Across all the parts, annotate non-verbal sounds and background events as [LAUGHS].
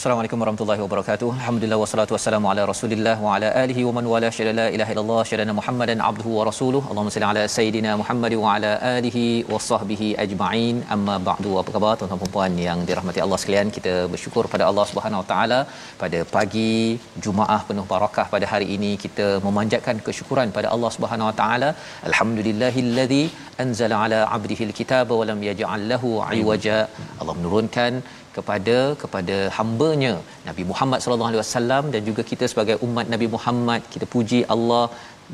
Assalamualaikum warahmatullahi wabarakatuh. Alhamdulillah wassalatu wassalamu ala Rasulillah wa ala alihi wa man wala syada la ilaha illallah syadana Muhammadan abduhu wa rasuluh. Allahumma salli ala sayidina Muhammad wa ala alihi wa sahbihi ajma'in. Amma ba'du. Apa khabar tuan-tuan dan puan yang dirahmati Allah sekalian? Kita bersyukur pada Allah Subhanahu wa taala pada pagi Jumaah penuh barakah pada hari ini kita memanjatkan kesyukuran pada Allah Subhanahu wa taala. Alhamdulillahillazi anzala ala 'abdihi alkitaba wa lam yaj'al lahu 'iwaja. Allah menurunkan kepada kepada hamba-Nya Nabi Muhammad sallallahu alaihi wasallam dan juga kita sebagai umat Nabi Muhammad. Kita puji Allah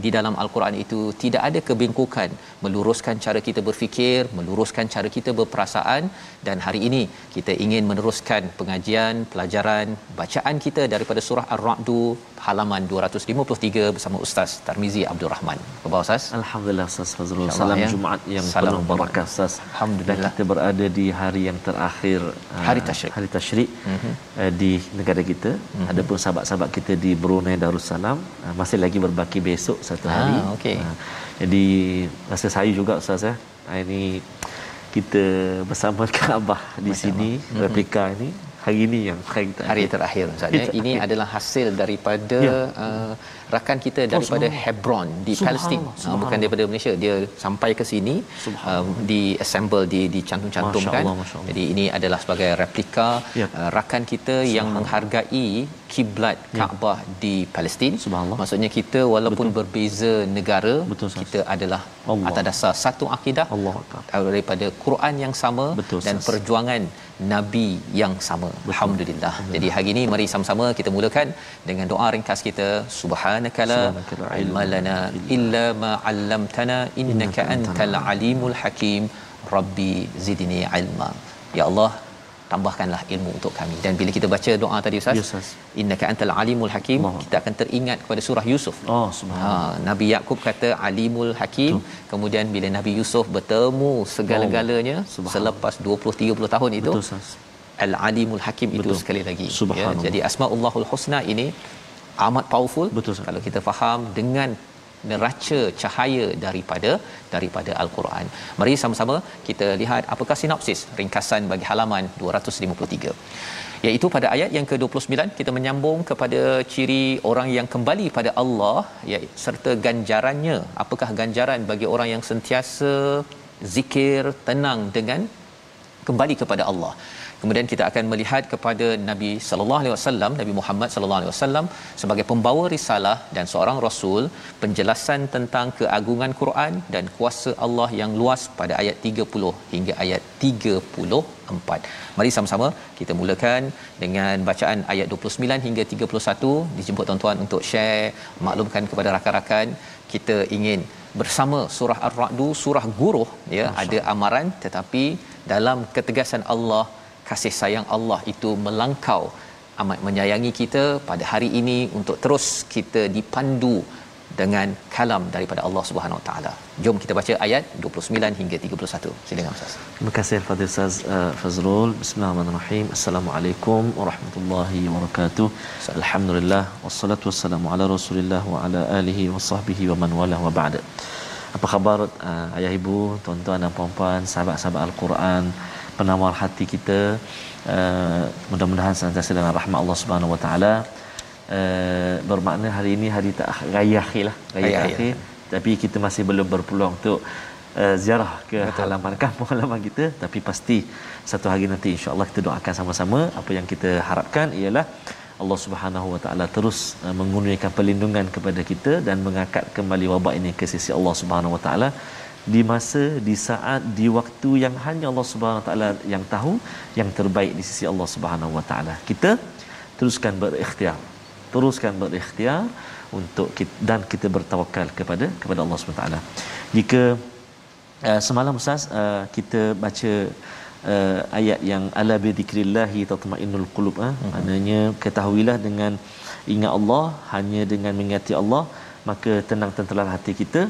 di dalam al-Quran itu tidak ada kebengkokan meluruskan cara kita berfikir meluruskan cara kita berperasaan dan hari ini kita ingin meneruskan pengajian pelajaran bacaan kita daripada surah ar-ra'd halaman 253 bersama Ustaz Tarmizi Abdul Rahman. Apa Ustaz? Alhamdulillah Ustaz Fazrul. Salam ya. Jumaat yang Salam penuh barakah Ustaz. Alhamdulillah. Kita berada di hari yang terakhir Hari Tasyrik. Hari Tasyrik mm-hmm. uh, di negara kita. Mm-hmm. Adapun sahabat-sahabat kita di Brunei Darussalam uh, masih lagi berbaki besok satu hari. Ah, okey. Uh, jadi masa saya juga Ustaz ya. Uh, ini kita bersama [LAUGHS] Kaabah di Masya sini Allah. replika ini hari ini yang hari terakhir. hari terakhir Ustaz ya. Ini adalah hasil daripada Ya. uh, rakan kita daripada subhanallah. Hebron di Subhanallah, Palestin. Uh, subhanallah. bukan daripada Malaysia. Dia sampai ke sini uh, di assemble di dicantum-cantumkan. Masya Allah, Masya Allah. Jadi ini adalah sebagai replika Ya. uh, rakan kita yang menghargai kiblat Kaabah di Palestin. Subhanallah. Maksudnya kita walaupun Betul. berbeza negara, Betul, kita adalah Allah. atas dasar satu akidah Allah daripada Quran yang sama Betul, dan perjuangan nabi yang sama. Alhamdulillah. Jadi hari ini mari sama-sama kita mulakan dengan doa ringkas kita subhanakala Subhanaka la ilma lana illa ma 'allamtana innaka antal alimul hakim rabbi zidni ilma. Ya Allah tambahkanlah ilmu untuk kami dan bila kita baca doa tadi ustaz Ya, Ustaz. innaka antal alimul hakim Allah. kita akan teringat kepada surah Yusuf Oh subhanallah. Ha, Nabi Yakub kata alimul hakim kemudian bila Nabi Yusuf bertemu segala-galanya Subhanallah. selepas 20 30 tahun itu Betul Ustaz. al alimul hakim itu sekali lagi Subhanallah. jadi asmaullahul husna ini amat powerful Betul, Ustaz. kalau kita faham dengan neraca cahaya daripada daripada al-Quran. Mari sama-sama kita lihat apakah sinopsis ringkasan bagi halaman 253 iaitu pada ayat yang ke-29 kita menyambung kepada ciri orang yang kembali pada Allah ya serta ganjarannya apakah ganjaran bagi orang yang sentiasa zikir tenang dengan kembali kepada Allah. Kemudian kita akan melihat kepada Nabi sallallahu alaihi wasallam, Nabi Muhammad sallallahu alaihi wasallam sebagai pembawa risalah dan seorang rasul, penjelasan tentang keagungan Quran dan kuasa Allah yang luas pada ayat 30 hingga ayat 34. Mari sama-sama kita mulakan dengan bacaan ayat 29 hingga 31. Dijemput tuan-tuan untuk share, maklumkan kepada rakan-rakan kita ingin bersama surah Ar-Ra'd surah guruh ya ada amaran tetapi dalam ketegasan Allah kasih sayang Allah itu melangkau amat menyayangi kita pada hari ini untuk terus kita dipandu dengan kalam daripada Allah Subhanahu Wa Taala. Jom kita baca ayat 29 hingga 31. Silakan Ustaz. Terima kasih Fadil Ustaz uh, Fazrul. Bismillahirrahmanirrahim. Assalamualaikum warahmatullahi wabarakatuh. Alhamdulillah wassalatu wassalamu ala Rasulillah wa ala alihi wa wa man wala wa ba'da. Apa khabar uh, ayah ibu, tuan-tuan dan puan-puan, sahabat-sahabat Al-Quran, penawar hati kita. Uh, mudah-mudahan senantiasa dengan rahmat Allah Subhanahu wa taala. Uh, bermakna hari ini hari tak raya akhir lah raya, akhir. akhir tapi kita masih belum berpeluang untuk uh, ziarah ke Betul. halaman [LAUGHS] kampung halaman kita tapi pasti satu hari nanti insya-Allah kita doakan sama-sama apa yang kita harapkan ialah Allah Subhanahu Wa Taala terus uh, mengurniakan perlindungan kepada kita dan mengangkat kembali wabak ini ke sisi Allah Subhanahu Wa Taala di masa di saat di waktu yang hanya Allah Subhanahu Wa Taala yang tahu yang terbaik di sisi Allah Subhanahu Wa Taala. Kita teruskan berikhtiar. Teruskan berikhtiar untuk kita, dan kita bertawakal kepada kepada Allah Subhanahu Wa Taala. Jika uh, semalam ustaz uh, kita baca uh, ayat yang ala bi dzikrillahi tatmainnul qulub uh, hmm. maknanya ketahuilah dengan ingat Allah hanya dengan mengingati Allah maka tenang tenteralah hati kita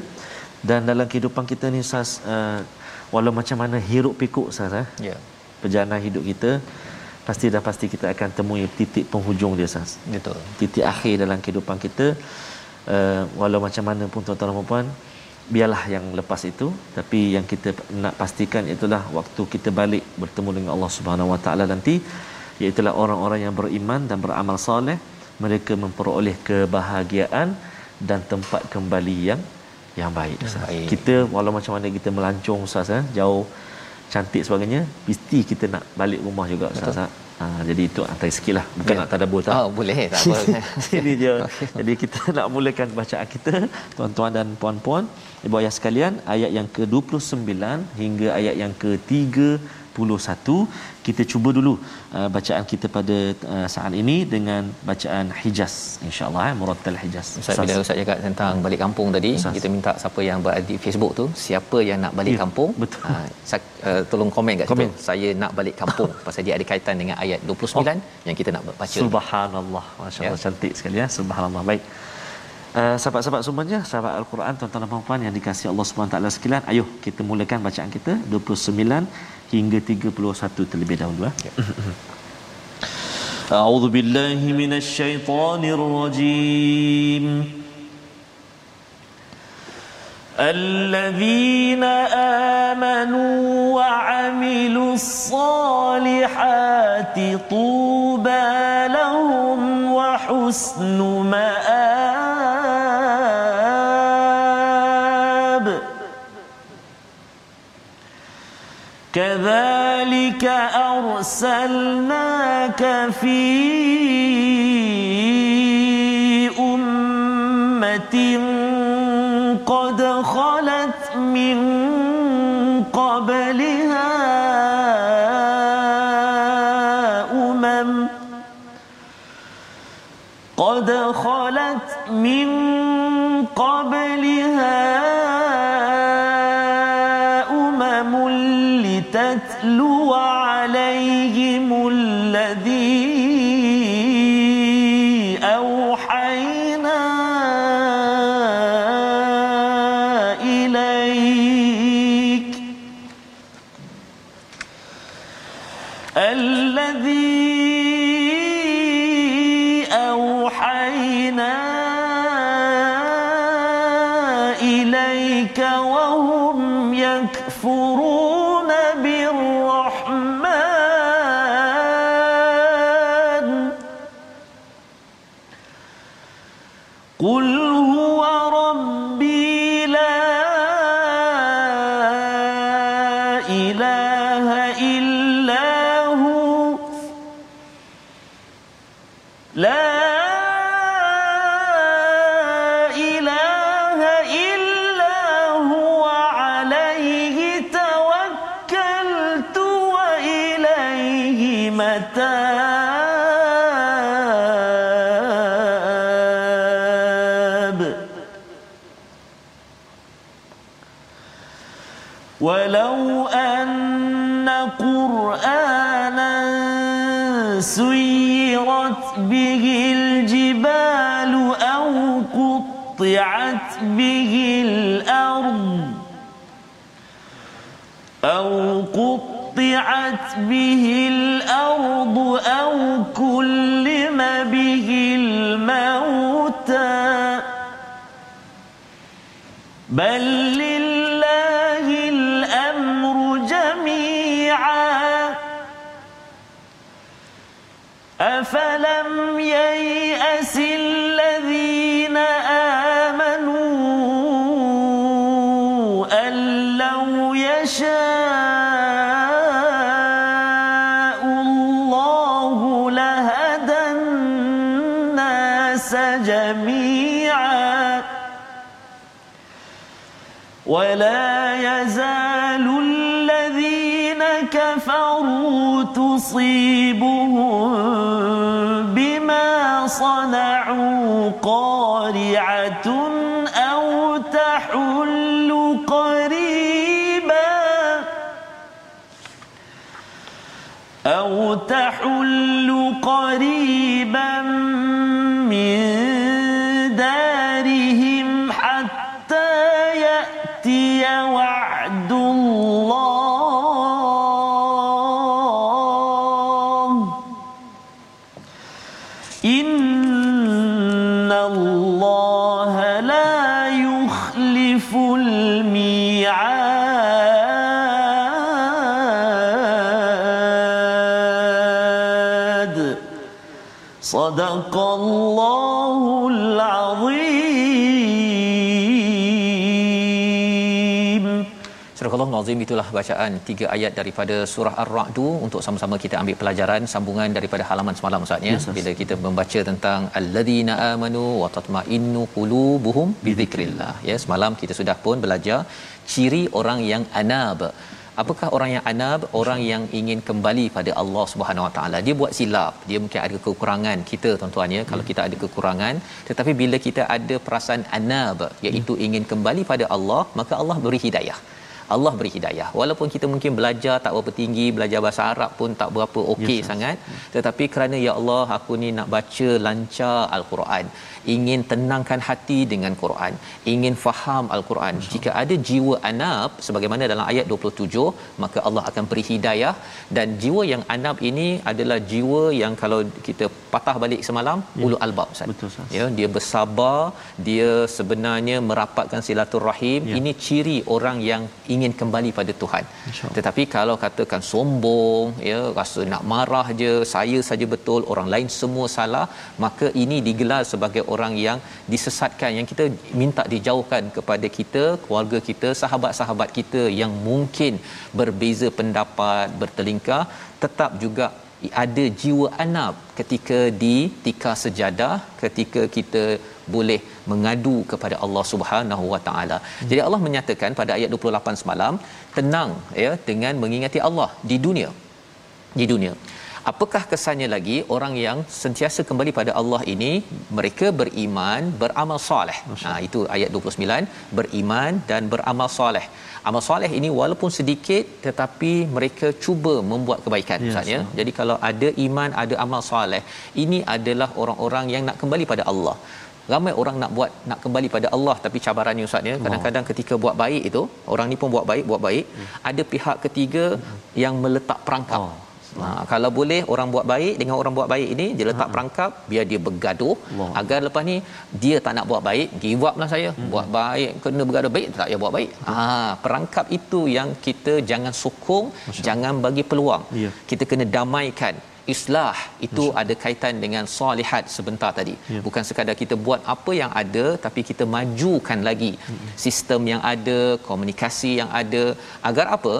dan dalam kehidupan kita ni ustaz uh, walau macam mana hiruk pikuk ustaz eh ya. yeah. perjalanan hidup kita pasti dah pasti kita akan temui titik penghujung dia ustaz. Betul. Titik akhir dalam kehidupan kita uh, walau macam mana pun tuan-tuan dan puan biarlah yang lepas itu. Tapi yang kita nak pastikan itulah waktu kita balik bertemu dengan Allah Subhanahu Wa Taala nanti iaitu orang-orang yang beriman dan beramal soleh mereka memperoleh kebahagiaan dan tempat kembali yang yang baik. Yang baik. Kita walau macam mana kita melancong ustaz eh, jauh cantik sebagainya mesti kita nak balik rumah juga ustaz. Eh. Ha, jadi itu antara sikit lah Bukan ya. nak tadabur tak oh, Boleh tak apa [LAUGHS] Jadi dia [LAUGHS] okay. Jadi kita [LAUGHS] nak mulakan bacaan kita Tuan-tuan dan puan-puan Ibu ayah sekalian Ayat yang ke-29 Hingga ayat yang ke-3 kita cuba dulu uh, bacaan kita pada uh, saat ini dengan bacaan Hijaz insyaallah eh murattal Hijaz. Ustaz bila Ustaz cakap tentang balik kampung tadi Ustaz. kita minta siapa yang berada di Facebook tu siapa yang nak balik ya, kampung betul. Uh, uh, tolong komen kat komen. situ saya nak balik kampung [LAUGHS] pasal dia ada kaitan dengan ayat 29 oh. yang kita nak baca. Subhanallah. Masya-Allah ya. cantik sekali ya. Subhanallah. Baik. Uh, sahabat-sahabat semuanya, sahabat Al-Quran, tuan-tuan dan puan-puan yang dikasihi Allah Subhanahu taala sekalian, ayuh kita mulakan bacaan kita 29 hingga 31 terlebih dahulu. Ya. A'udzu billahi minasy syaithanir rajim. الذين آمنوا وعملوا الصالحات طوبى لهم وحسن كذلك أرسلناك في أمة تاب ولو أن قرآنا سيرت به الجبال أو قطعت به الأرض أو قطعت به الأرض أو كلم به الموتى. بل تصيبهم بما صنعوا قارعة أو تحل قريبا أو تحل صدق الله العظيم Surah Allah Nazim itulah bacaan tiga ayat daripada surah Ar-Ra'du. Untuk sama-sama kita ambil pelajaran sambungan daripada halaman semalam Ustaz ya. Yes, bila kita membaca tentang alladzina amanu wa tatma'innu qulubuhum bi ya semalam kita sudah pun belajar ciri orang yang anab. Apakah orang yang anab? Orang yang ingin kembali pada Allah Subhanahu Wa Taala. Dia buat silap, dia mungkin ada kekurangan kita tuan-tuan ya. Kalau kita ada kekurangan, tetapi bila kita ada perasaan anab iaitu ingin kembali pada Allah, maka Allah beri hidayah. Allah beri hidayah. Walaupun kita mungkin belajar tak berapa tinggi, belajar bahasa Arab pun tak berapa okey yes, sangat, tetapi kerana ya Allah aku ni nak baca lancar al-Quran, ingin tenangkan hati dengan Quran, ingin faham al-Quran. Jika ada jiwa anab sebagaimana dalam ayat 27, maka Allah akan beri hidayah dan jiwa yang anab ini adalah jiwa yang kalau kita patah balik semalam Ya. ulul albab Ustaz. Betul, Ustaz. Ya, dia bersabar, dia sebenarnya merapatkan silaturahim. Ya. Ini ciri orang yang ingin kembali pada Tuhan. InsyaAllah. Tetapi kalau katakan sombong, ya, rasa nak marah je, saya saja betul, orang lain semua salah, maka ini digelar sebagai orang yang disesatkan yang kita minta dijauhkan kepada kita, keluarga kita, sahabat-sahabat kita yang mungkin berbeza pendapat, bertelingkar, tetap juga ada jiwa anab ketika di tikar sejadah ketika kita boleh mengadu kepada Allah Subhanahu Wa Taala. Jadi Allah menyatakan pada ayat 28 semalam, tenang ya dengan mengingati Allah di dunia. Di dunia. Apakah kesannya lagi orang yang sentiasa kembali pada Allah ini mereka beriman beramal soleh. Ha itu ayat 29 beriman dan beramal soleh. Amal soleh ini walaupun sedikit tetapi mereka cuba membuat kebaikan Ya, Ustaz ya. Jadi kalau ada iman ada amal soleh ini adalah orang-orang yang nak kembali pada Allah. Ramai orang nak buat nak kembali pada Allah tapi cabarannya Ustaz ya kadang-kadang ketika buat baik itu orang ni pun buat baik buat baik ada pihak ketiga yang meletak perangkap. Oh. Ha, kalau boleh orang buat baik dengan orang buat baik ini dia letak perangkap biar dia bergaduh. Allah. agar lepas ni dia tak nak buat baik give up lah saya. Hmm. buat baik kena bergaduh baik tak payah buat baik. Ah perangkap itu yang kita jangan sokong jangan bagi peluang. Ya. kita kena damaikan. Islah itu ada kaitan dengan solihat sebentar tadi. Ya. bukan sekadar kita buat apa yang ada tapi kita majukan lagi Hmm. sistem yang ada komunikasi yang ada. Agar apa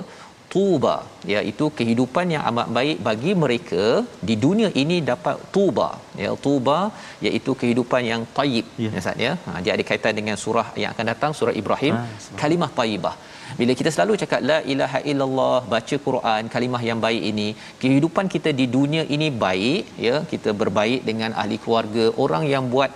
tuba iaitu kehidupan yang amat baik bagi mereka di dunia ini dapat tuba. Ya tuba iaitu kehidupan yang tayyib. Ya. ya Ustaz ya? Ha, dia ada kaitan dengan surah yang akan datang surah Ibrahim. Ah, subhanallah. kalimah tayyibah. Bila kita selalu cakap la ilaha illallah baca Quran kalimah yang baik ini kehidupan kita di dunia ini baik ya? Kita berbaik dengan ahli keluarga orang yang buat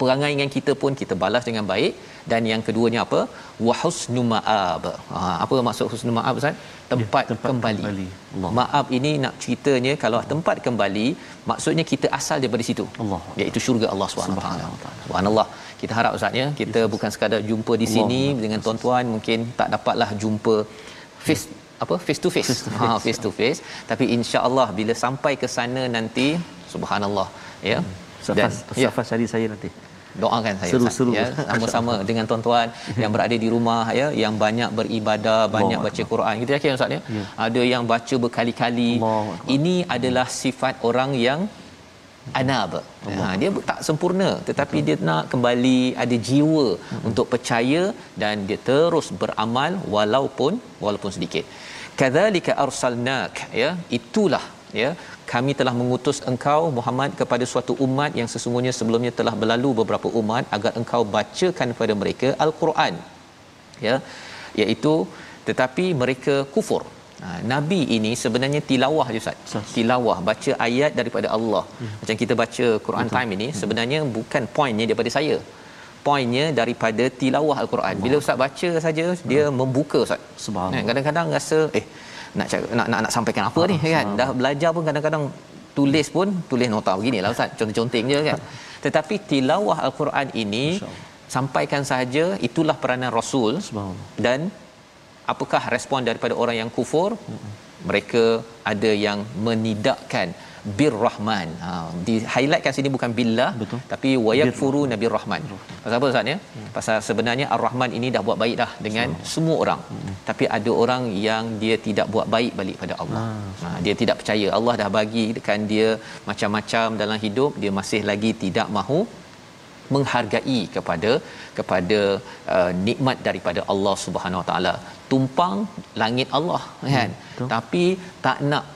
perangai dengan kita pun kita balas dengan baik dan yang keduanya apa wa husnu ma'ab ha, apa maksud husnu ma'ab Ustaz tempat, tempat kembali, kembali. Allah. maaf ini nak ceritanya kalau tempat kembali maksudnya kita asal daripada situ Allah. iaitu syurga Allah Subhanahu Wa Taala. Subhanahu Wa Taala. Subhanallah. Kita harap Ustaz ya, kita bukan sekadar jumpa di sini Allah. dengan tuan-tuan mungkin tak dapatlah jumpa face apa face to face. Ha face to face. Tapi insya-Allah bila sampai ke sana nanti subhanallah ya. Safas, ya, safas cari saya nanti. Doakan saya Seru, Ustaz, seru. ya. Sama-sama [LAUGHS] dengan tuan-tuan yang berada di rumah ya yang banyak beribadah banyak Allah baca Quran. Kita yakin Ustaz ya? Ya. ada yang baca berkali-kali. Allah ini adalah sifat orang yang anab. Ha, dia tak sempurna tetapi Betul. dia nak kembali ada jiwa hmm. untuk percaya dan dia terus beramal walaupun walaupun sedikit. Kadzalika arsalnak ya itulah ya kami telah mengutus engkau Muhammad kepada suatu umat yang sesungguhnya sebelumnya telah berlalu beberapa umat agar engkau bacakan kepada mereka al-Quran ya iaitu tetapi mereka kufur Ha, Nabi ini sebenarnya tilawah je Ustaz. Tilawah baca ayat daripada Allah. Hmm. Macam kita baca Quran Betul. time ini hmm. sebenarnya bukan poinnya daripada saya. Poinnya daripada tilawah al-Quran. Bila Ustaz baca saja dia hmm. membuka Ustaz. Subhanallah. Kadang-kadang rasa eh nak cakap, nak, nak nak sampaikan apa ni kan. Dah belajar pun kadang-kadang tulis pun tulis nota beginilah Ustaz. Contoh-contoh je kan. Tetapi tilawah al-Quran ini sampaikan sahaja itulah peranan Rasul. Dan apakah respon daripada orang yang kufur? Mereka ada yang menidakkan bir rahman ha di highlightkan sini bukan billah Betul. tapi wayakfuru nabi rahman pasal apa ustaz ya? Hmm. pasal sebenarnya ar-rahman ini dah buat baik dah dengan so. semua orang. Hmm. tapi ada orang yang dia tidak buat baik balik pada Allah. Ha, ha dia tidak percaya. Allah dah bagi kan dia macam-macam dalam hidup. Dia masih lagi tidak mahu menghargai kepada kepada uh, nikmat daripada Allah Subhanahu Wa Taala. Tumpang langit Allah kan? Hmm, tapi tak nak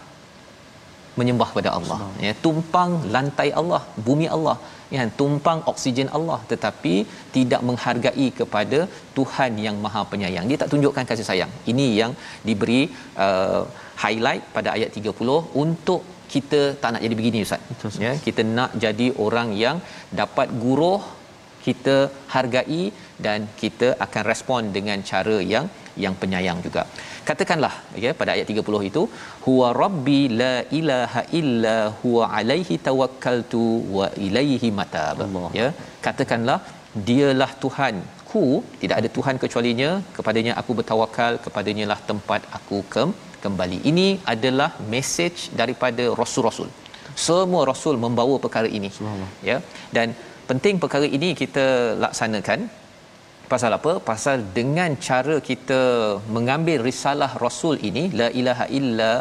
menyembah kepada Allah. Ya tumpang lantai Allah bumi Allah. Kan tumpang oksigen Allah. Tetapi tidak menghargai kepada Tuhan yang Maha Penyayang. Dia tak tunjukkan kasih sayang. Ini yang diberi uh, highlight pada ayat 30 untuk kita tak nak jadi begini ustaz. Betul, ya kita nak jadi orang yang dapat guruh kita hargai dan kita akan respon dengan cara yang yang penyayang juga. Katakanlah ya pada ayat 30 itu huwa rabbi la ilaha illa huwa alaihi tawakkaltu wa ilaihi matab. Ya, katakanlah dialah Tuhanku, tidak ada tuhan kecualinya, kepadanya aku bertawakal, kepadanya lah tempat aku ke- kembali. Ini adalah message daripada rasul-rasul. Semua rasul membawa perkara ini. Ya. Dan penting perkara ini kita laksanakan pasal apa? Pasal dengan cara kita mengambil risalah rasul ini la ilaha illa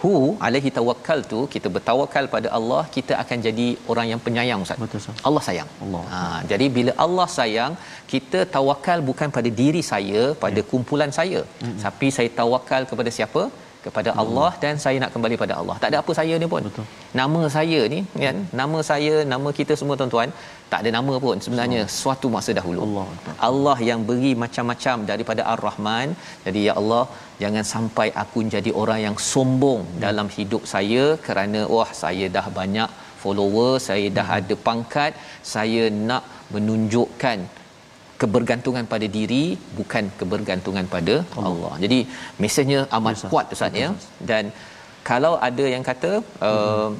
hu alaihi tawakkal tu kita bertawakal pada Allah kita akan jadi orang yang penyayang ustaz. Betul ustaz. Allah sayang. Allah. Ha jadi bila Allah sayang kita tawakal bukan pada diri saya pada ya. kumpulan saya. Mm-hmm. tapi saya tawakal kepada siapa kepada hmm. Allah dan saya nak kembali pada Allah. Tak ada apa saya ni pun. Betul. Nama saya ni kan, nama saya, nama kita semua tuan-tuan, tak ada nama pun sebenarnya Allah. suatu masa dahulu. Allah. Allah yang beri macam-macam daripada Ar-Rahman. Jadi ya Allah, jangan sampai aku jadi orang yang sombong hmm. dalam hidup saya kerana wah saya dah banyak follower, saya dah hmm. ada pangkat, saya nak menunjukkan kebergantungan pada diri bukan kebergantungan pada Allah. Allah. Jadi mesejnya amat yes, kuat Ustaz ya. Dan kalau ada yang kata uh,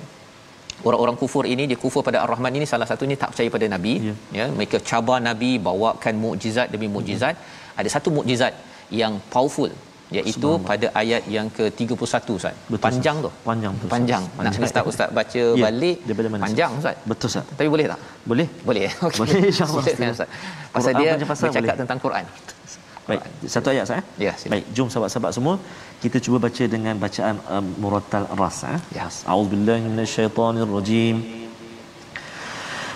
orang-orang kufur ini dia kufur pada Ar-Rahman ini salah satunya tak percaya pada nabi yeah. ya mereka cabar nabi bawakan mukjizat demi mukjizat mm-hmm. ada satu mukjizat yang powerful iaitu pada ayat yang ke-31 Ustaz. Betul, panjang tu. Panjang tu. Panjang. Nak ustaz ustaz baca ya, balik mana, panjang Ustaz. Betul Ustaz. Tapi boleh tak? Boleh. Boleh. Okey. Boleh insya-Allah. Ustaz. Pasal dia bercakap boleh. tentang Quran. Baik, satu ayat saya. Ya, sila. Baik, jom sahabat-sahabat semua kita cuba baca dengan bacaan um, murattal ras eh. Ya. A'udzubillahi minasyaitonirrajim.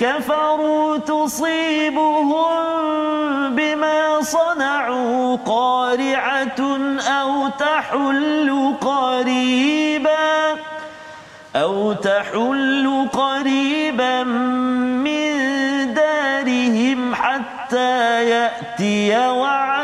كفروا تصيبهم بما صنعوا قارعة أو تحل قريبا أو تحل قريبا من دارهم حتى يأتي وعد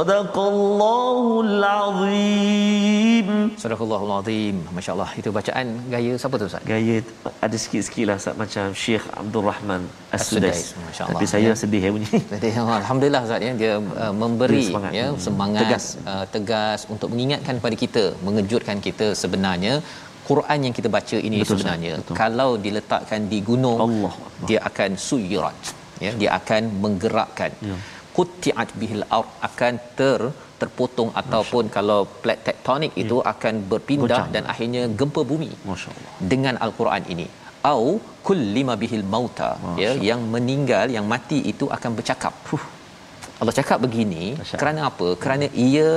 Sadaqallahul azim. Sadaqallahul azim. Masya-Allah. Itu bacaan gaya siapa tu Ustaz? Gaya ada sikit-sikit lah Ustaz macam Syekh Abdul Rahman As-Sudais. Masya-Allah. Tapi saya ya. sedih ya bunyi. [LAUGHS] Sedih. Ya. Alhamdulillah Ustaz ya dia uh, memberi dia semangat. ya hmm. semangat tegas. Uh, tegas untuk mengingatkan kepada kita, mengejutkan kita sebenarnya Quran yang kita baca ini betul, sebenarnya betul. kalau diletakkan di gunung Allah, Allah. dia akan suyirat ya dia akan menggerakkan ya qutti'at bihil ard akan ter terpotong ataupun kalau plate tektonik itu akan berpindah Ya. Goncang. dan akhirnya gempa bumi Masya-Allah. dengan al-Quran ini au kullima bihil mauta ya yang meninggal yang mati itu akan bercakap. Allah cakap begini Dahsyat. kerana apa kerana ia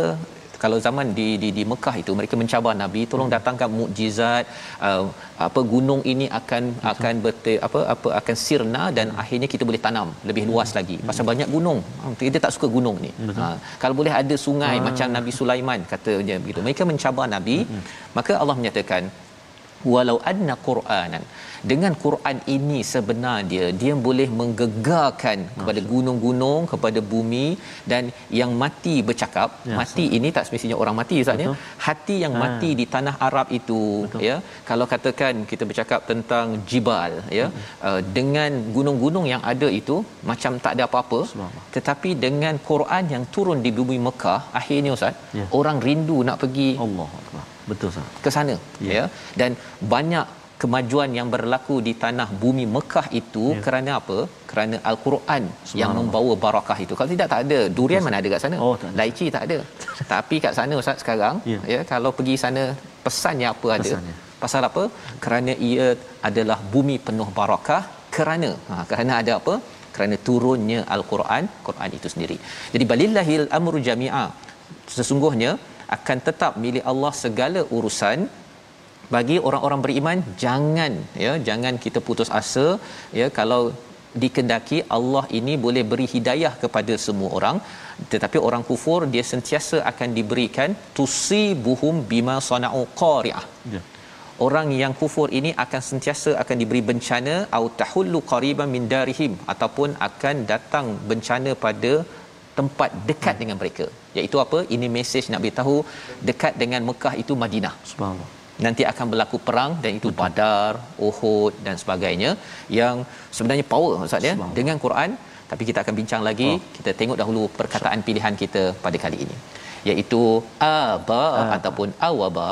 kalau zaman di di di Mekah itu mereka mencabar nabi tolong datangkan mukjizat uh, apa gunung ini akan Betul. akan berte, apa apa akan sirna dan akhirnya kita boleh tanam lebih luas lagi. Pasal banyak gunung. Ha, kita tak suka gunung ni. Ha, kalau boleh ada sungai macam Nabi Sulaiman katanya begitu. Mereka mencabar nabi. Maka Allah menyatakan walau anna quranan dengan Quran ini sebenarnya dia boleh menggegarkan kepada gunung-gunung kepada bumi dan yang mati bercakap Ya, mati ini tak semestinya orang mati ustaz ya hati yang Ha. mati di tanah Arab itu Betul. ya kalau katakan kita bercakap tentang jibal ya uh, dengan gunung-gunung yang ada itu macam tak ada apa-apa tetapi dengan Quran yang turun di bumi Mekah akhirnya ustaz Ya. orang rindu nak pergi Allah Akbar. Betul sah. ke sana ya. ya dan banyak kemajuan yang berlaku di tanah bumi Mekah itu Ya. kerana apa? Kerana al-Quran yang membawa barakah itu. Kalau tidak tak ada. Durian mana ada kat sana? Oh, tak ada. laici tak ada. [LAUGHS] Tapi kat sana ustaz sekarang Ya. ya. kalau pergi sana pesannya apa ada? Pesannya. pasal apa? Kerana ia adalah bumi penuh barakah kerana ha, kerana ada apa? Kerana turunnya al-Quran Quran itu sendiri. Jadi balillahil amru jami'a. Sesungguhnya akan tetap milik Allah segala urusan bagi orang-orang beriman jangan ya jangan kita putus asa ya kalau dikendaki Allah ini boleh beri hidayah kepada semua orang tetapi orang kufur dia sentiasa akan diberikan tusibuhum bima sana'u qari'ah. Ya. orang yang kufur ini akan sentiasa akan diberi bencana au tahullu qariban min darihim ataupun akan datang bencana pada tempat dekat dengan mereka. Iaitu apa? Ini mesej nak beritahu dekat dengan Mekah itu Madinah. Subhanallah. Nanti akan berlaku perang dan itu Badar, Uhud dan sebagainya yang sebenarnya power ustaz ya dengan Quran. Tapi kita akan bincang lagi Oh. kita tengok dahulu perkataan pilihan kita pada kali ini. Iaitu aba Ah. ataupun awaba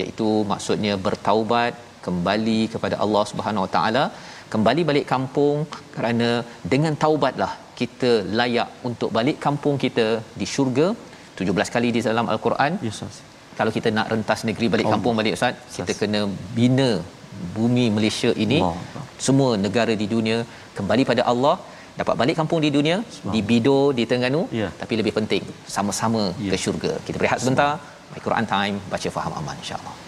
iaitu maksudnya bertaubat kembali kepada Allah Subhanahu Wa Taala kembali balik kampung kerana dengan taubatlah kita layak untuk balik kampung kita di syurga. 17 kali di dalam al-Quran. Ustaz. Kalau kita nak rentas negeri balik Allah. kampung balik ustaz kita kena bina bumi Malaysia ini. Allah. semua negara di dunia kembali pada Allah. Dapat balik kampung di dunia di Bido di Terengganu. Ya. tapi lebih penting sama-sama Ya. ke syurga. Kita berehat sebentar. My Quran Time. Baca faham aman insya-Allah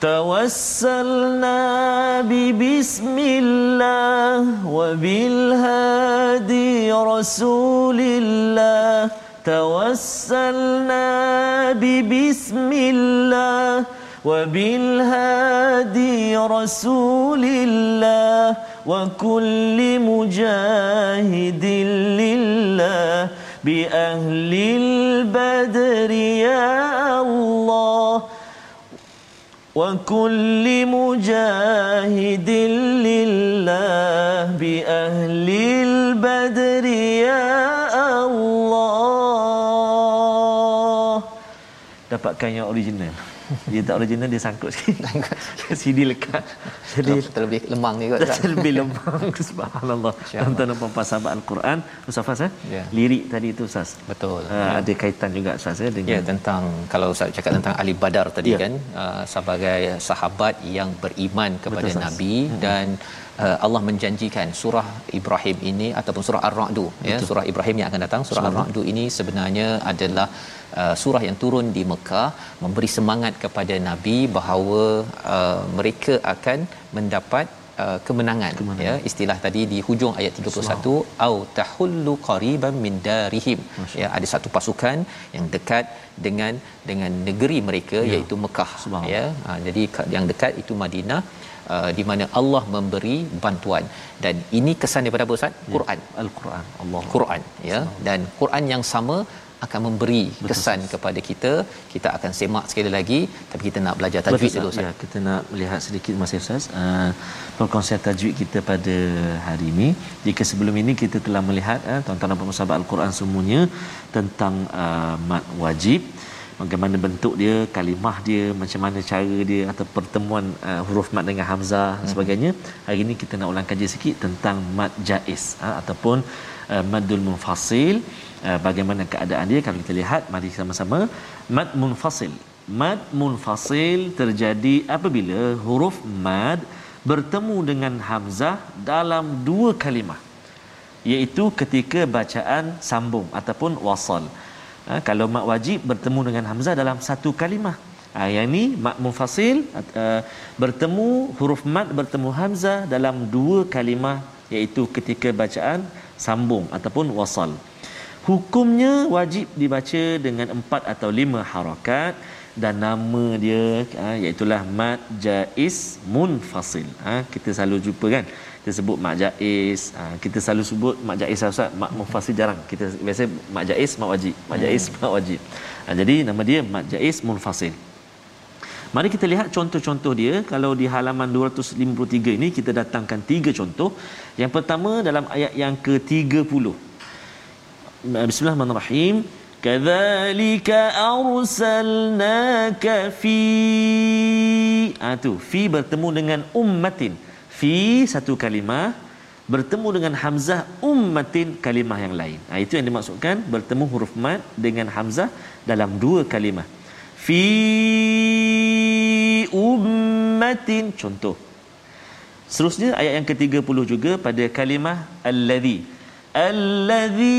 توسلنا ببسم الله وبالهادي رسول الله. توسلنا ببسم الله وبالهادي رسول الله. وكل مجاهد لله بأهل البدر يا وكل مجاهد لله بأهل البدر يا Allah dapatkan yang original dia tak original dia sangkut sikit. CD [LAUGHS] lekat. Jadi terlebih lemang ni kot Ustaz. Lebih lemang [LAUGHS] subhanallah. Tuan-tuan dan puan sahabat al-Quran. Ustaz Fas eh? Ya. lirik tadi itu Ustaz. Betul. Uh, ada kaitan juga Ustaz ya dengan Ya tentang kalau saya cakap tentang Ali Badar tadi Ya. kan uh, sebagai sahabat yang beriman kepada Betul, Ustaz. Nabi dan uh, Allah menjanjikan surah Ibrahim ini ataupun surah Ar-Ra'd ya surah Ibrahim yang akan datang. Surah Ar-Ra'd ini sebenarnya adalah uh, surah yang turun di Mekah memberi semangat kepada Nabi bahawa uh, mereka akan mendapat uh, kemenangan, Kemenangan. ya istilah tadi di hujung ayat 31 au tahullu qariban min darihim. Ya ada satu pasukan yang dekat dengan dengan negeri mereka ya. iaitu Mekah ya. Ha, jadi yang dekat itu Madinah uh, di mana Allah memberi bantuan. Dan ini kesan daripada apa Ustaz? Quran. al-Quran. Allah. Quran ya. Dan Quran yang sama akan memberi kesan kepada kita. Kita akan semak sekali lagi tapi kita nak belajar tajwid Betul, dulu Ustaz. Ya, kita nak melihat sedikit masih Ustaz. Uh, perkongsian tajwid kita pada hari ini. Jika sebelum ini kita telah melihat uh, tuan-tuan dan puan sahabat Al-Quran semuanya tentang uh, mad wajib bagaimana bentuk dia, kalimah dia, macam mana cara dia atau pertemuan uh, huruf mad dengan hamzah dan sebagainya. Hari ini kita nak ulang kaji sikit tentang mad jaiz uh, ataupun uh, madul munfasil. Uh, bagaimana keadaan dia kalau kita lihat mari sama-sama. Mad munfasil. Mad munfasil terjadi apabila huruf mad bertemu dengan hamzah dalam dua kalimah iaitu ketika bacaan sambung ataupun wasal ha, kalau mad wajib bertemu dengan hamzah dalam satu kalimah. Ha, yang ini mad munfasil uh, bertemu huruf mad bertemu hamzah dalam dua kalimah iaitu ketika bacaan sambung ataupun wasal. Hukumnya wajib dibaca dengan empat atau lima harakat dan nama dia ha, iaitulah mad jaiz munfasil. Ha, kita selalu jumpa kan kita sebut mad jaiz ha, kita selalu sebut mad jaiz Ustaz mad munfasil jarang kita biasa mad jaiz mad wajib mad jaiz mad wajib ha, jadi nama dia mad jaiz munfasil Mari kita lihat contoh-contoh dia. Kalau di halaman 253 ini kita datangkan tiga contoh. Yang pertama dalam ayat yang ke-30. Bismillahirrahmanirrahim. Kadzalika arsalnaka fi ah tu fi bertemu dengan ummatin. Fi satu kalimah bertemu dengan hamzah ummatin kalimah yang lain. Ah itu yang dimaksudkan bertemu huruf mad dengan hamzah dalam dua kalimah. Fi ummatin contoh. Seterusnya ayat yang ke-30 juga pada kalimah allazi. Allazi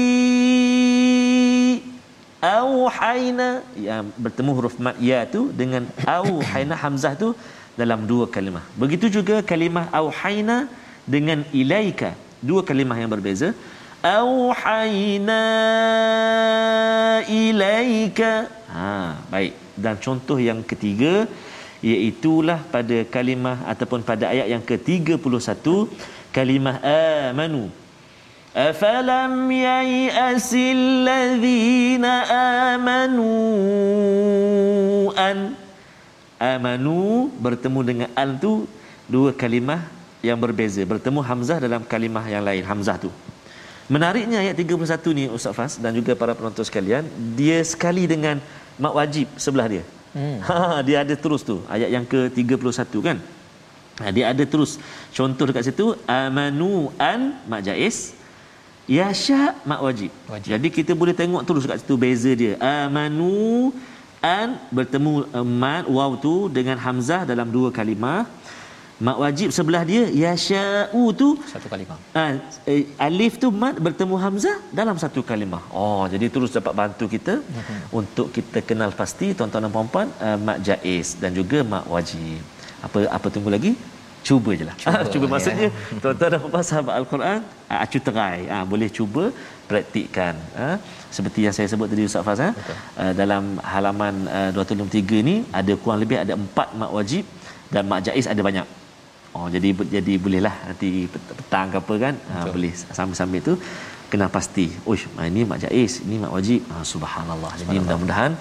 auhayna yang bertemu huruf mad ya tu dengan auhayna hamzah tu dalam dua kalimah. Begitu juga kalimah auhayna dengan ilaika, dua kalimah yang berbeza. Auhayna ilaika. Ha, baik. Dan contoh yang ketiga iaitulah pada kalimah ataupun pada ayat yang ke-31 kalimah amanu afalam yai'asil ladzina amanu an amanu bertemu dengan al tu dua kalimah yang berbeza bertemu hamzah dalam kalimah yang lain hamzah tu menariknya ayat 31 ni Ustaz Fas dan juga para penonton sekalian dia sekali dengan mak wajib sebelah dia Hmm. Ha, dia ada terus tu ayat yang ke-31 kan. Ha, dia ada terus contoh dekat situ amanu an mak jaiz yasha mak wajib. Wajib. Jadi kita boleh tengok terus dekat situ beza dia. Amanu an bertemu uh, mad waw tu dengan hamzah dalam dua kalimah. Mak wajib sebelah dia yasha'u tu satu kalimah Ah, eh, alif tu mad bertemu hamzah dalam satu kalimah. Oh, jadi terus dapat bantu kita uh-huh. untuk kita kenal pasti tuan-tuan dan puan-puan uh, mad jaiz dan juga mad wajib. Apa apa tunggu lagi? Cuba je lah. Cuba, [LAUGHS] cuba ya. maksudnya [LAUGHS] tuan-tuan dan puan-puan sahabat Al-Quran, uh, acu terai. Uh, boleh cuba praktikkan. Uh, seperti yang saya sebut tadi Ustaz Faz. Uh, dalam halaman uh, 263 ni ada kurang lebih ada empat mad wajib dan mad jaiz ada banyak. Oh jadi jadi bolehlah nanti pet- petang ke apa kan ha, boleh sambil-sambil tu kena pasti. Uish, ah, ini mak jaiz, ini mak wajib. Ha, subhanallah. Jadi mudah-mudahan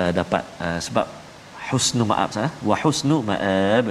uh, dapat uh, sebab husnu ma'ab sah wa husnu ma'ab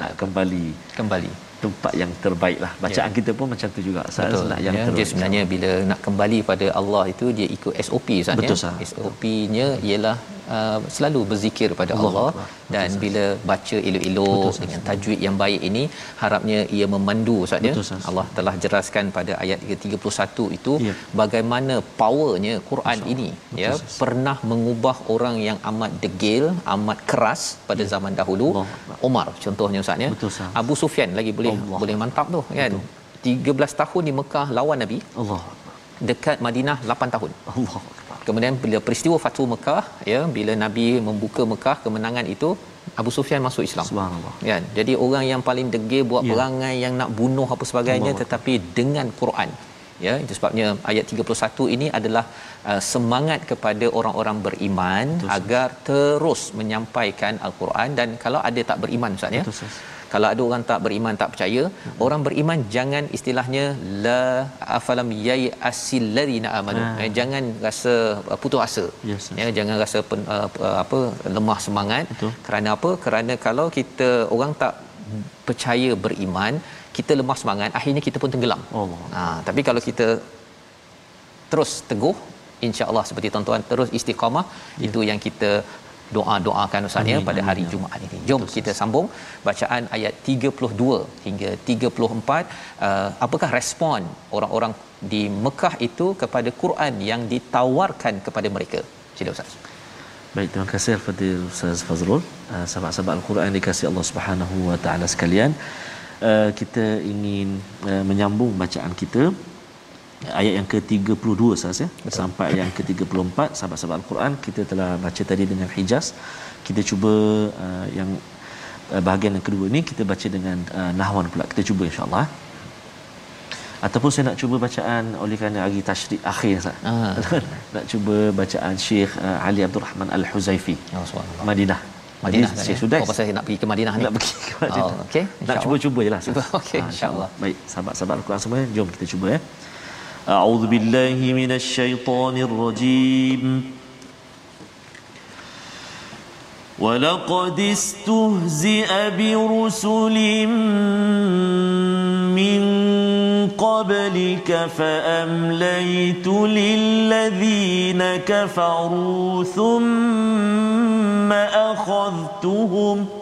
nak kembali kembali tempat yang terbaik lah bacaan Ya. kita pun macam tu juga Betul. nak yang ya, terbaik dia sebenarnya bila nak kembali pada Allah itu dia ikut SOP Ustaz Betul, ya. Ustaz. SOP-nya ialah uh, selalu berzikir pada Allah, Allah dan bila baca elok-elok dengan tajwid yang baik ini harapnya ia memandu Ustaz ya. Betul. Allah telah jelaskan pada ayat 31 itu Ya. bagaimana powernya Quran ini ya. Pernah mengubah orang yang amat degil amat keras pada zaman dahulu. Allah. Umar contohnya Ustaz ya. Betul. Abu Sufyan lagi boleh Allah. boleh mantap tu kan. 13 tahun di Mekah lawan Nabi. Allah dekat Madinah 8 tahun. Allah Kemudian bila peristiwa Fathu Mekah ya bila Nabi membuka Mekah kemenangan itu Abu Sufyan masuk Islam. Subhanallah. Kan? Jadi orang yang paling degil buat Ya. perangai yang nak bunuh apa sebagainya Allah. tetapi dengan Quran. Ya, itu sebabnya ayat 31 ini adalah uh, semangat kepada orang-orang beriman Betul, agar terus menyampaikan al-Quran dan kalau ada tak beriman Ustaz ya. Betul. Kalau ada orang tak beriman tak percaya, hmm. orang beriman jangan istilahnya la afalam yai asil ladina amanu. Ah. Eh, jangan rasa uh, putus asa. Yes, yes. ya, jangan rasa pen, uh, uh, apa lemah semangat. Betul. Kerana apa? Kerana kalau kita orang tak percaya beriman, kita lemah semangat, akhirnya kita pun tenggelam. Allah. Ha, tapi kalau kita terus teguh, insya-Allah seperti tuan-tuan terus istiqamah, Ya. itu yang kita doa-doakan Ustaz ya pada hari. Jumaat ini. Jom kita sambung bacaan ayat 32 hingga 34. Uh, apakah respon orang-orang di Mekah itu kepada Quran yang ditawarkan kepada mereka? Sila Ustaz. Baik, terima kasih kepada Ustaz Fazrul. Uh, sahabat-sahabat Al-Quran dikasihi Allah Subhanahu Wa Taala sekalian. Uh, kita ingin uh, menyambung bacaan kita ayat yang ke-32 Ustaz ya sampai yang ke-34 sahabat-sahabat Al-Quran kita telah baca tadi dengan Hijaz. Kita cuba uh, yang uh, bahagian yang kedua ni kita baca dengan uh, Nahwan pula. Kita cuba insya-Allah. Ataupun saya nak cuba bacaan oleh kerana hari tasyrik akhir Ustaz. Ah. [LAUGHS] nak cuba bacaan Syekh uh, Ali Abdul Rahman Al-Huzaifi. Oh. Madinah. Madinah Jadi, kan, Syekh ya? Sudais. Oh, pasal saya nak pergi ke Madinah ni. Nak pergi ke Madinah. Oh, okey. Nak cuba-cuba je lah. Cuba, [LAUGHS] okey, insyaAllah. Baik, sahabat-sahabat Al-Quran semua, jom kita cuba ya. أعوذ بالله من الشيطان الرجيم. ولقد استهزئ برسل من قبلك فأمليت للذين كفروا ثم أخذتهم ۖ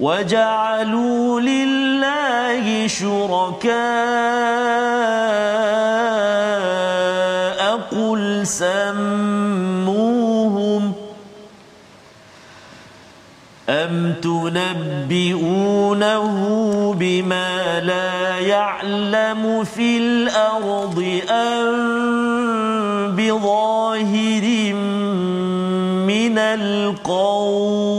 وجعلوا لله شركاء قل سموهم أم تنبئونه بما لا يعلم في الأرض أم بظاهر من القول ۖ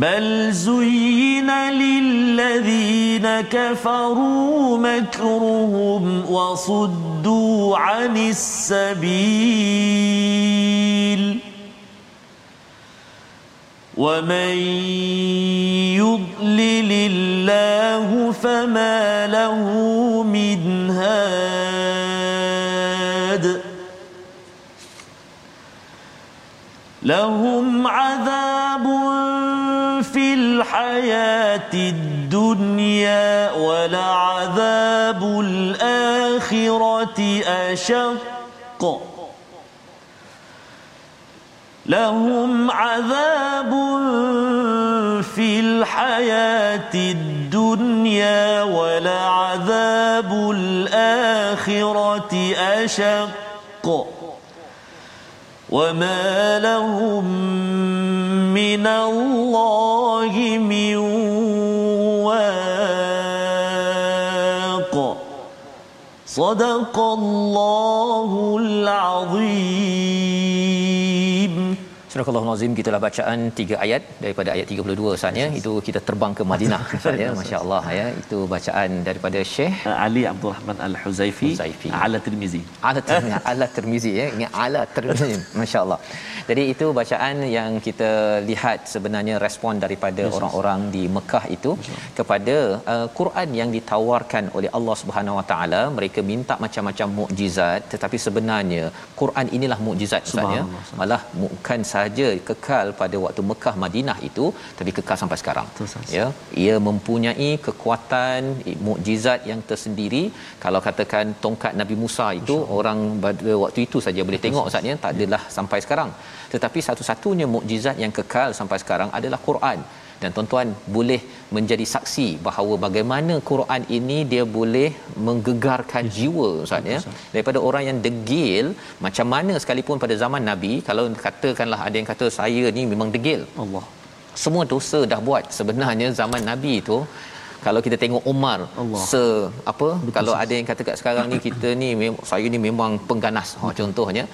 بل زين للذين كفروا مكرهم وصدوا عن السبيل. ومن يضلل الله فما له من هاد لهم عذاب الحياة الدنيا ولعذاب الآخرة أشق. لهم عذاب في الحياة الدنيا ولعذاب الآخرة أشق. وما لهم من الله من واق صدق الله العظيم Astagfirullahalazim gitulah bacaan tiga ayat daripada ayat 32 Ustaz ya. Itu kita terbang ke Madinah [LAUGHS] Ustaz ya. Masya-Allah ya. Itu bacaan daripada Syekh Uh, Ali Abdul Rahman Al-Huzaifi Huzaifi. ala Tirmizi. ala Tirmizi [LAUGHS] ala Tirmizi ya ini ala Tirmizi [LAUGHS] masya-Allah. Jadi itu bacaan yang kita lihat sebenarnya respon daripada yes, orang-orang di Mekah itu kepada uh, Quran yang ditawarkan oleh Allah Subhanahu Wa Taala mereka minta macam-macam mukjizat tetapi sebenarnya Quran inilah mukjizat Ustaz ya. Subhanallah. Malah bukan sahaja kekal pada waktu Mekah Madinah itu tapi kekal sampai sekarang. Ustaz. Ya, ia mempunyai kekuatan mukjizat yang tersendiri. Kalau katakan tongkat Nabi Musa itu orang pada waktu itu saja boleh tengok Ustaz ya, tak adalah sampai sekarang. Tetapi satu-satunya mukjizat yang kekal sampai sekarang adalah Quran. Dan tuan-tuan boleh menjadi saksi bahawa bagaimana Quran ini dia boleh menggegarkan jiwa Ustaz ya. Daripada orang yang degil macam mana sekalipun pada zaman Nabi kalau katakanlah ada yang kata saya ni memang degil Allah. semua dosa dah buat sebenarnya zaman nabi itu kalau kita tengok Umar Allah. se apa Betul, kalau ada yang kata kat sekarang ni kita ni saya ni memang pengganas. Ha, contohnya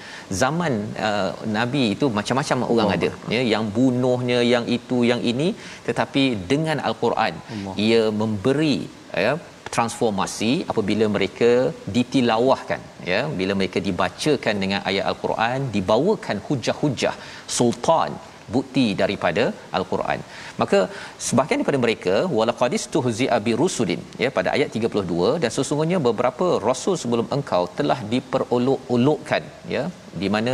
zaman uh, nabi itu macam-macam orang ada. Ya yang bunuhnya yang itu yang ini. Tetapi dengan al-Quran Allah. ia memberi ya transformasi apabila mereka ditilawahkan. Ya bila mereka dibacakan dengan ayat al-Quran dibawakan hujah-hujah sultan bukti daripada al-Quran. Maka sebahagian daripada mereka walaqadis tuhzi'a bi rusulin ya pada ayat 32 dan sesungguhnya beberapa rasul sebelum engkau telah diperolok-olokkan ya di mana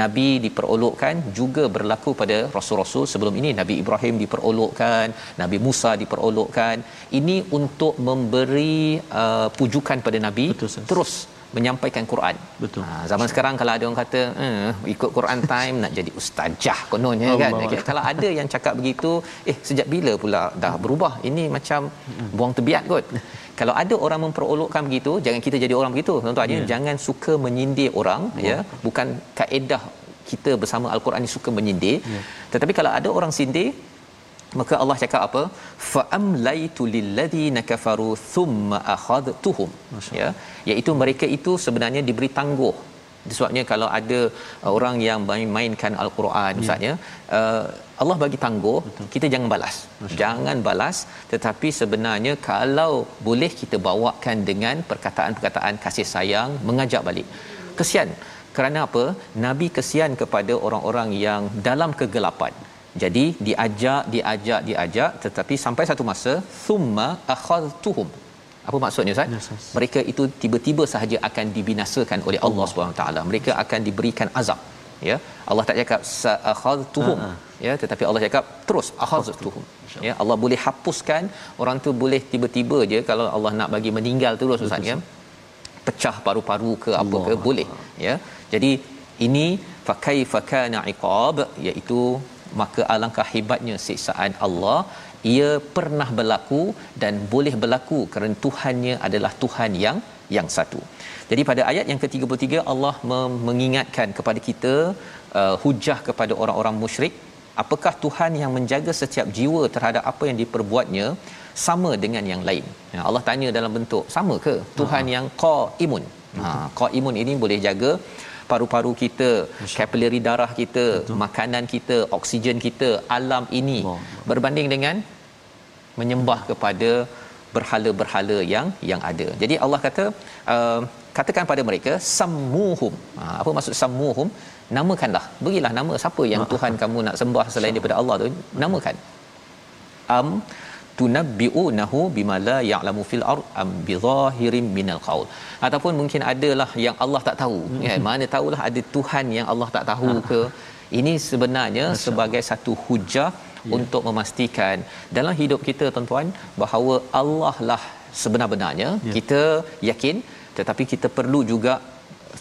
nabi diperolokkan juga berlaku pada rasul-rasul sebelum ini Nabi Ibrahim diperolokkan, Nabi Musa diperolokkan. Ini untuk memberi uh, pujukan pada nabi Betul, terus menyampaikan Quran. Betul. Ha, zaman sekarang kalau ada orang kata eh, ikut Quran time nak jadi ustazah kononnya kan. Allah. Okay, kalau ada yang cakap begitu, eh sejak bila pula dah berubah? Ini macam buang tebiat kot. [LAUGHS] Kalau ada orang memperolokkan begitu, jangan kita jadi orang begitu. Tuan-tuan yeah. jangan suka menyindir orang ya. Bukan kaedah kita bersama al-Quran ni suka menyindir. Yeah. Tetapi kalau ada orang sindir, maka Allah cakap apa? Fa amlaitu lilladheena kafaru thumma akhadtuhum ya. Iaitu mereka itu sebenarnya diberi tangguh. Sebabnya kalau ada uh, orang yang main-mainkan al-Quran ustaz ya uh, Allah bagi tangguh Betul. kita jangan balas. Jangan balas tetapi sebenarnya kalau boleh kita bawakan dengan perkataan-perkataan kasih sayang mengajak balik. Kesian. Kerana apa? Nabi kesian kepada orang-orang yang dalam kegelapan jadi diajak diajak diajak tetapi sampai satu masa thumma akhadtuhum apa maksudnya Ustaz? Yes, yes. Mereka itu tiba-tiba sahaja akan dibinasakan oleh Allah Subhanahu taala. Mereka akan diberikan azab. Ya. Allah tak cakap sa'akhadtuhum. Ha, ha. Ya, tetapi Allah cakap terus akhadtuhum. Ya, Allah boleh hapuskan orang tu boleh tiba-tiba je kalau Allah nak bagi meninggal terus Ustaz ya. Pecah paru-paru ke apa ke boleh. Ya. Jadi ini fa kaifa kana iqab iaitu maka alangkah hebatnya siksaan Allah ia pernah berlaku dan boleh berlaku kerana Tuhannya adalah Tuhan yang yang satu. Jadi pada ayat yang ke-33 Allah mengingatkan kepada kita uh, hujah kepada orang-orang musyrik apakah Tuhan yang menjaga setiap jiwa terhadap apa yang diperbuatnya sama dengan yang lain. Ya, Allah tanya dalam bentuk sama ke Tuhan yang qaimun. Ha qaimun ini boleh jaga paru-paru kita, kapilari darah kita, Betul. makanan kita, oksigen kita, alam ini Allah. berbanding dengan menyembah kepada berhala-berhala yang yang ada. Jadi Allah kata uh, katakan pada mereka sammuhum. Ha, apa maksud sammuhum? Namakanlah. Berilah nama siapa yang Tuhan kamu nak sembah selain daripada Allah tu, namakan. Am tunabbi'unahu bima la ya'lamu fil ard am bi zahirin minal qaul. Ataupun mungkin adalah yang Allah tak tahu. Kan mana tahulah ada Tuhan yang Allah tak tahu ke. Ini sebenarnya sebagai satu hujah ya. untuk memastikan dalam hidup kita tuan-tuan bahawa Allah lah sebenar-benarnya. Ya. kita yakin tetapi kita perlu juga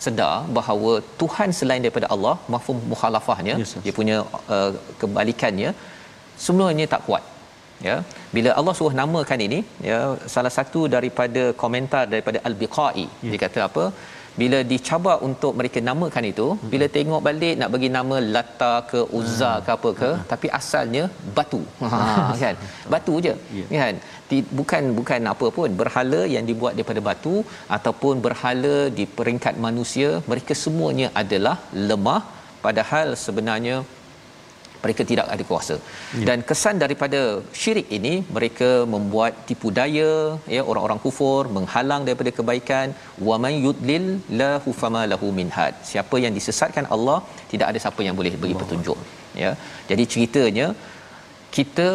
sedar bahawa Tuhan selain daripada Allah mafhum mukhalafahnya Yes, yes. dia punya uh, kebalikannya semuanya tak kuat ya. Bila Allah suruh namakan ini ya salah satu daripada komentar daripada al-biqai. Ya. dia kata apa? Bila dicabar untuk mereka namakan itu Hmm. bila tengok balik nak bagi nama Lata ke Uzza Ah. ke apa ke tapi asalnya batu. Ha kan? [LAUGHS] Batu je Ya. kan? Di- bukan bukan apa pun berhala yang dibuat daripada batu ataupun berhala di peringkat manusia mereka semuanya adalah lemah. Padahal sebenarnya mereka tidak ada kuasa ya. dan kesan daripada syirik ini mereka membuat tipu daya ya orang-orang kufur menghalang daripada kebaikan wa man yudlil lahu fama lahu min had siapa yang disesatkan Allah tidak ada siapa yang boleh beri petunjuk ya jadi ceritanya kita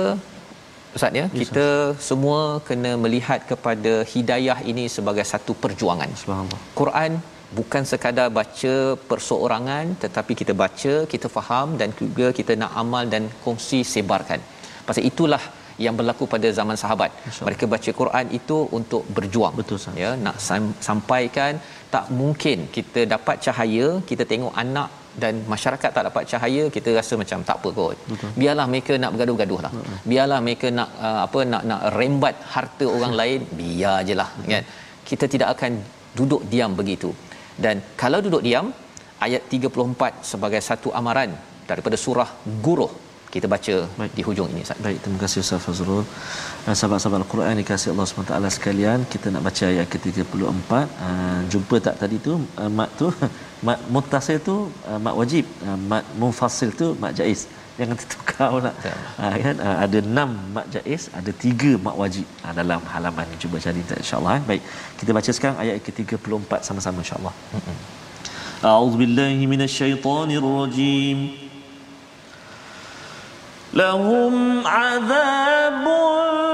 Ustaz ya, kita semua kena melihat kepada hidayah ini sebagai satu perjuangan. Subhanallah. Quran bukan sekadar baca perseorangan tetapi kita baca, kita faham dan juga kita nak amal dan kongsi sebarkan. Pasal itulah yang berlaku pada zaman sahabat. Mereka baca Quran itu untuk berjuang. Betul sah. Ya, nak sam- sampaikan tak mungkin kita dapat cahaya, kita tengok anak dan masyarakat tak dapat cahaya kita rasa macam tak apa kot Betul. biarlah mereka nak bergaduh-gaduh lah Betul. biarlah mereka nak uh, apa nak nak rembat harta orang lain biar je lah kan kita tidak akan duduk diam begitu dan kalau duduk diam ayat 34 sebagai satu amaran daripada surah Guruh kita baca Baik. di hujung ini Ustaz. Baik, terima kasih Ustaz Fazrul. Uh, sahabat-sahabat Al-Quran dikasihi Allah SWT sekalian, kita nak baca ayat ke-34. Uh, jumpa tak tadi tu uh, mat tu [LAUGHS] mat muttasil tu uh, mat wajib, uh, mat munfasil tu mat jaiz jangan tertukar pula. Ha, kan? Ha, ada enam mak jaiz ada tiga mak wajib. Ha, dalam halaman ni cuba cari insyaallah eh. baik kita baca sekarang ayat ke-34 sama-sama insyaallah. A'udzubillahi minasyaitonirrajim. Lahum azabun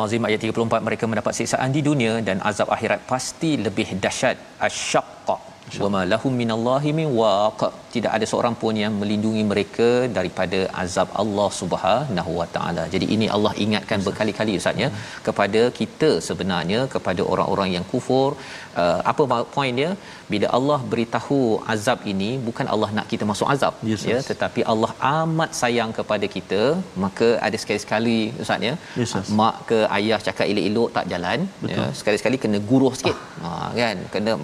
Al-Azim ayat 34 mereka mendapat siksaan di dunia dan azab akhirat pasti lebih dahsyat asyaqqa wa ma lahum minallahi min waq. Tidak ada seorang pun yang melindungi mereka daripada azab Allah Subhanahu wa taala. Jadi ini Allah ingatkan berkali-kali ustaz ya kepada kita sebenarnya kepada orang-orang yang kufur. Uh, apa poin dia? Bila Allah beritahu azab ini bukan Allah nak kita masuk azab Yes, ya tetapi Allah amat sayang kepada kita maka ada sekali-sekali ustaz ya Yes, mak ke ayah cakap elok-elok tak jalan ya sekali-sekali kena guruh sikit. Ha kan? Kena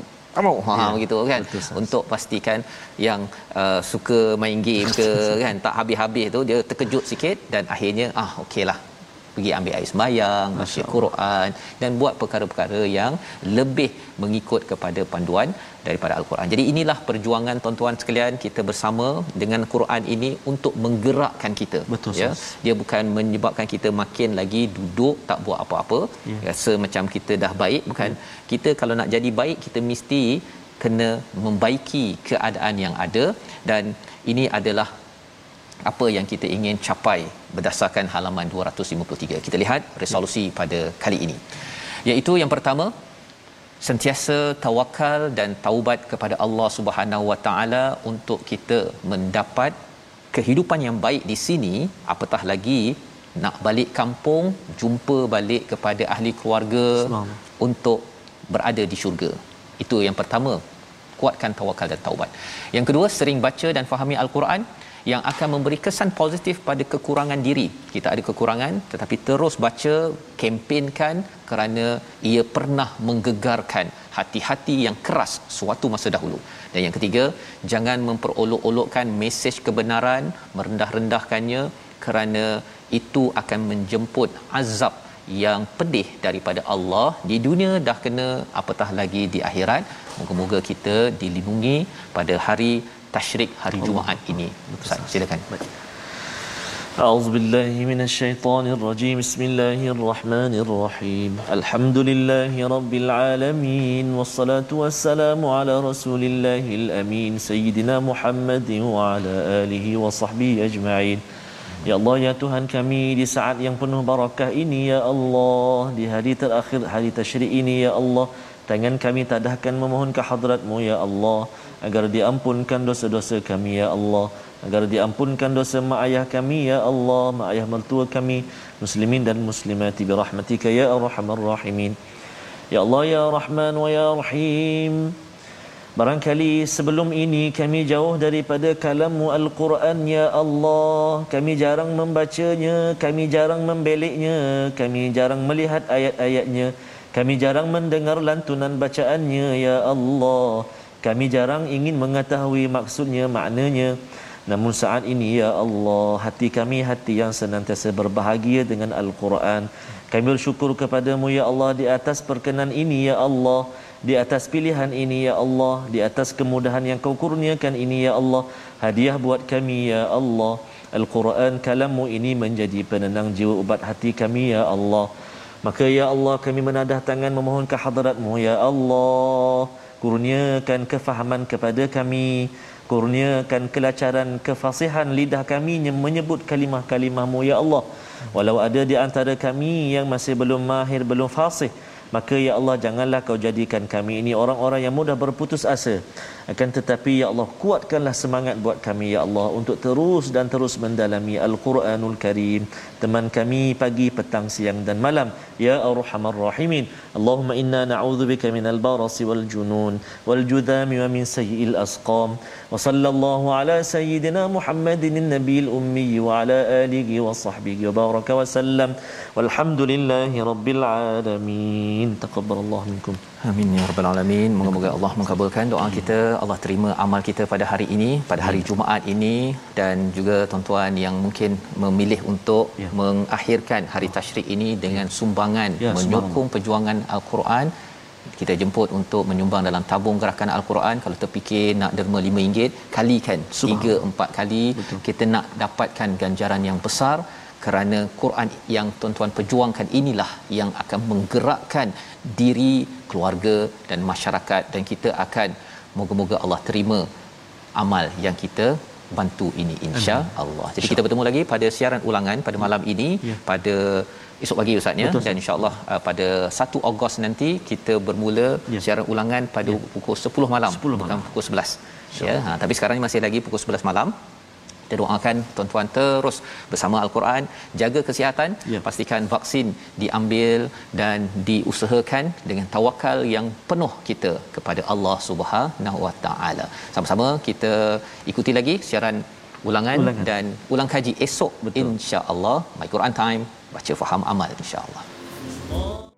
Amau ha Ya, begitu kan? betul, untuk pastikan yang uh, suka main game ke [LAUGHS] kan? Tak habis-habis tu dia terkejut sikit dan akhirnya ah okeylah pergi ambil air sembahyang baca Quran dan buat perkara-perkara yang lebih mengikut kepada panduan daripada al-Quran. Jadi inilah perjuangan tuan-tuan sekalian kita bersama dengan Quran ini untuk menggerakkan kita Betul, ya. Ustaz. Dia bukan menyebabkan kita makin lagi duduk tak buat apa-apa Ya. rasa macam kita dah baik bukan kita kalau nak jadi baik kita mesti kena membaiki keadaan yang ada dan ini adalah apa yang kita ingin capai berdasarkan halaman 253. Kita lihat resolusi pada kali ini. Iaitu yang pertama sentiasa tawakal dan taubat kepada Allah Subhanahu Wa Taala untuk kita mendapat kehidupan yang baik di sini apatah lagi nak balik kampung jumpa balik kepada ahli keluarga Subhanallah. untuk berada di syurga. Itu yang pertama kuatkan tawakal dan taubat. Yang kedua sering baca dan fahami al-Quran yang akan memberi kesan positif pada kekurangan diri. Kita ada kekurangan tetapi terus baca, kempenkan kerana ia pernah menggegarkan hati-hati yang keras suatu masa dahulu. Dan yang ketiga, jangan memperolok-olokkan mesej kebenaran, merendah-rendahkannya kerana itu akan menjemput azab yang pedih daripada Allah di dunia dah kena apatah lagi di akhirat moga-moga kita dilindungi pada hari tasyrik hari Jumaat ini Ustaz silakan أعوذ بالله من الشيطان الرجيم بسم الله الرحمن الرحيم الحمد لله رب العالمين والصلاة والسلام على رسول الله الأمين سيدنا محمد وعلى آله وصحبه أجمعين Ya Allah ya Tuhan kami di saat yang penuh barakah ini ya Allah di hari terakhir hari tasyrik ini ya Allah tangan kami tadahkan memohon ke hadratmu ya Allah agar diampunkan dosa-dosa kami ya Allah. Agar diampunkan dosa mak ayah kami ya Allah. Mak ayah mertua kami muslimin dan muslimati bi rahmatika ya arhamar rahimin. Ya Allah ya Rahman wa ya Rahim. Barangkali sebelum ini kami jauh daripada kalammu Al-Quran Ya Allah. Kami jarang membacanya Kami jarang membeliknya Kami jarang melihat ayat-ayatnya Kami jarang mendengar lantunan bacaannya Ya Allah Kami jarang ingin mengetahui maksudnya, maknanya. Namun saat ini Ya Allah Hati kami hati yang senantiasa berbahagia dengan Al-Quran. Kami bersyukur kepadamu Ya Allah Di atas perkenan ini Ya Allah. Di atas pilihan ini ya Allah. Di atas kemudahan yang kau kurniakan ini ya Allah. Hadiah buat kami ya Allah. Al-Quran kalammu ini menjadi penenang jiwa ubat hati kami ya Allah. Maka ya Allah kami menadah tangan memohon ke hadratmu ya Allah kurniakan kefahaman kepada kami kurniakan kelacaran kefasihan lidah kami yang menyebut kalimah-kalimahmu ya Allah. Walau ada di antara kami yang masih belum mahir belum fasih maka ya Allah janganlah kau jadikan kami ini orang-orang yang mudah berputus asa akan tetapi ya Allah kuatkanlah semangat buat kami ya Allah untuk terus dan terus mendalami Al-Quranul Karim. Teman kami pagi petang siang dan malam. Ya arhamar rahimin. Allahumma inna na'udzubika minal barasi wal junun wal judami wa min sayyi'il asqam. Wa sallallahu ala sayyidina Muhammadin nabiyil ummi wa ala alihi wa sahbihi wa baraka wa sallam. Walhamdulillahi rabbil alamin. Taqabbalallahu minkum Amin ya rabbal alamin. Moga-moga Allah mengabulkan doa kita, Allah terima amal kita pada hari ini, pada hari Jumaat ini dan juga tuan-tuan yang mungkin memilih untuk Ya. mengakhirkan hari tasyrik ini dengan sumbangan Ya, menyokong perjuangan al-Quran. Kita jemput untuk menyumbang dalam tabung gerakan al-Quran. Kalau terfikir nak derma RM5, kalikan 3 4 kali Betul. kita nak dapatkan ganjaran yang besar kerana Quran yang tuan-tuan perjuangkan inilah yang akan menggerakkan diri keluarga dan masyarakat dan kita akan moga-moga Allah terima amal yang kita bantu ini insya Allah. Jadi kita bertemu lagi pada siaran ulangan pada malam ini Ya. pada esok pagi ustaz ya Betul, dan insya-Allah uh, pada 1 Ogos nanti kita bermula Ya. siaran ulangan pada pukul 10 malam 10 malam. bukan pukul 11. Ya, ha, tapi sekarang ni masih lagi pukul 11 malam. Kita doakan tuan-tuan terus bersama Al-Quran, jaga kesihatan, Ya. pastikan vaksin diambil dan diusahakan dengan tawakal yang penuh kita kepada Allah Subhanahu Wa Taala. Sama-sama kita ikuti lagi siaran ulangan, Ulangan. dan ulang kaji esok insya-Allah. My Quran Time, baca faham amal insya-Allah.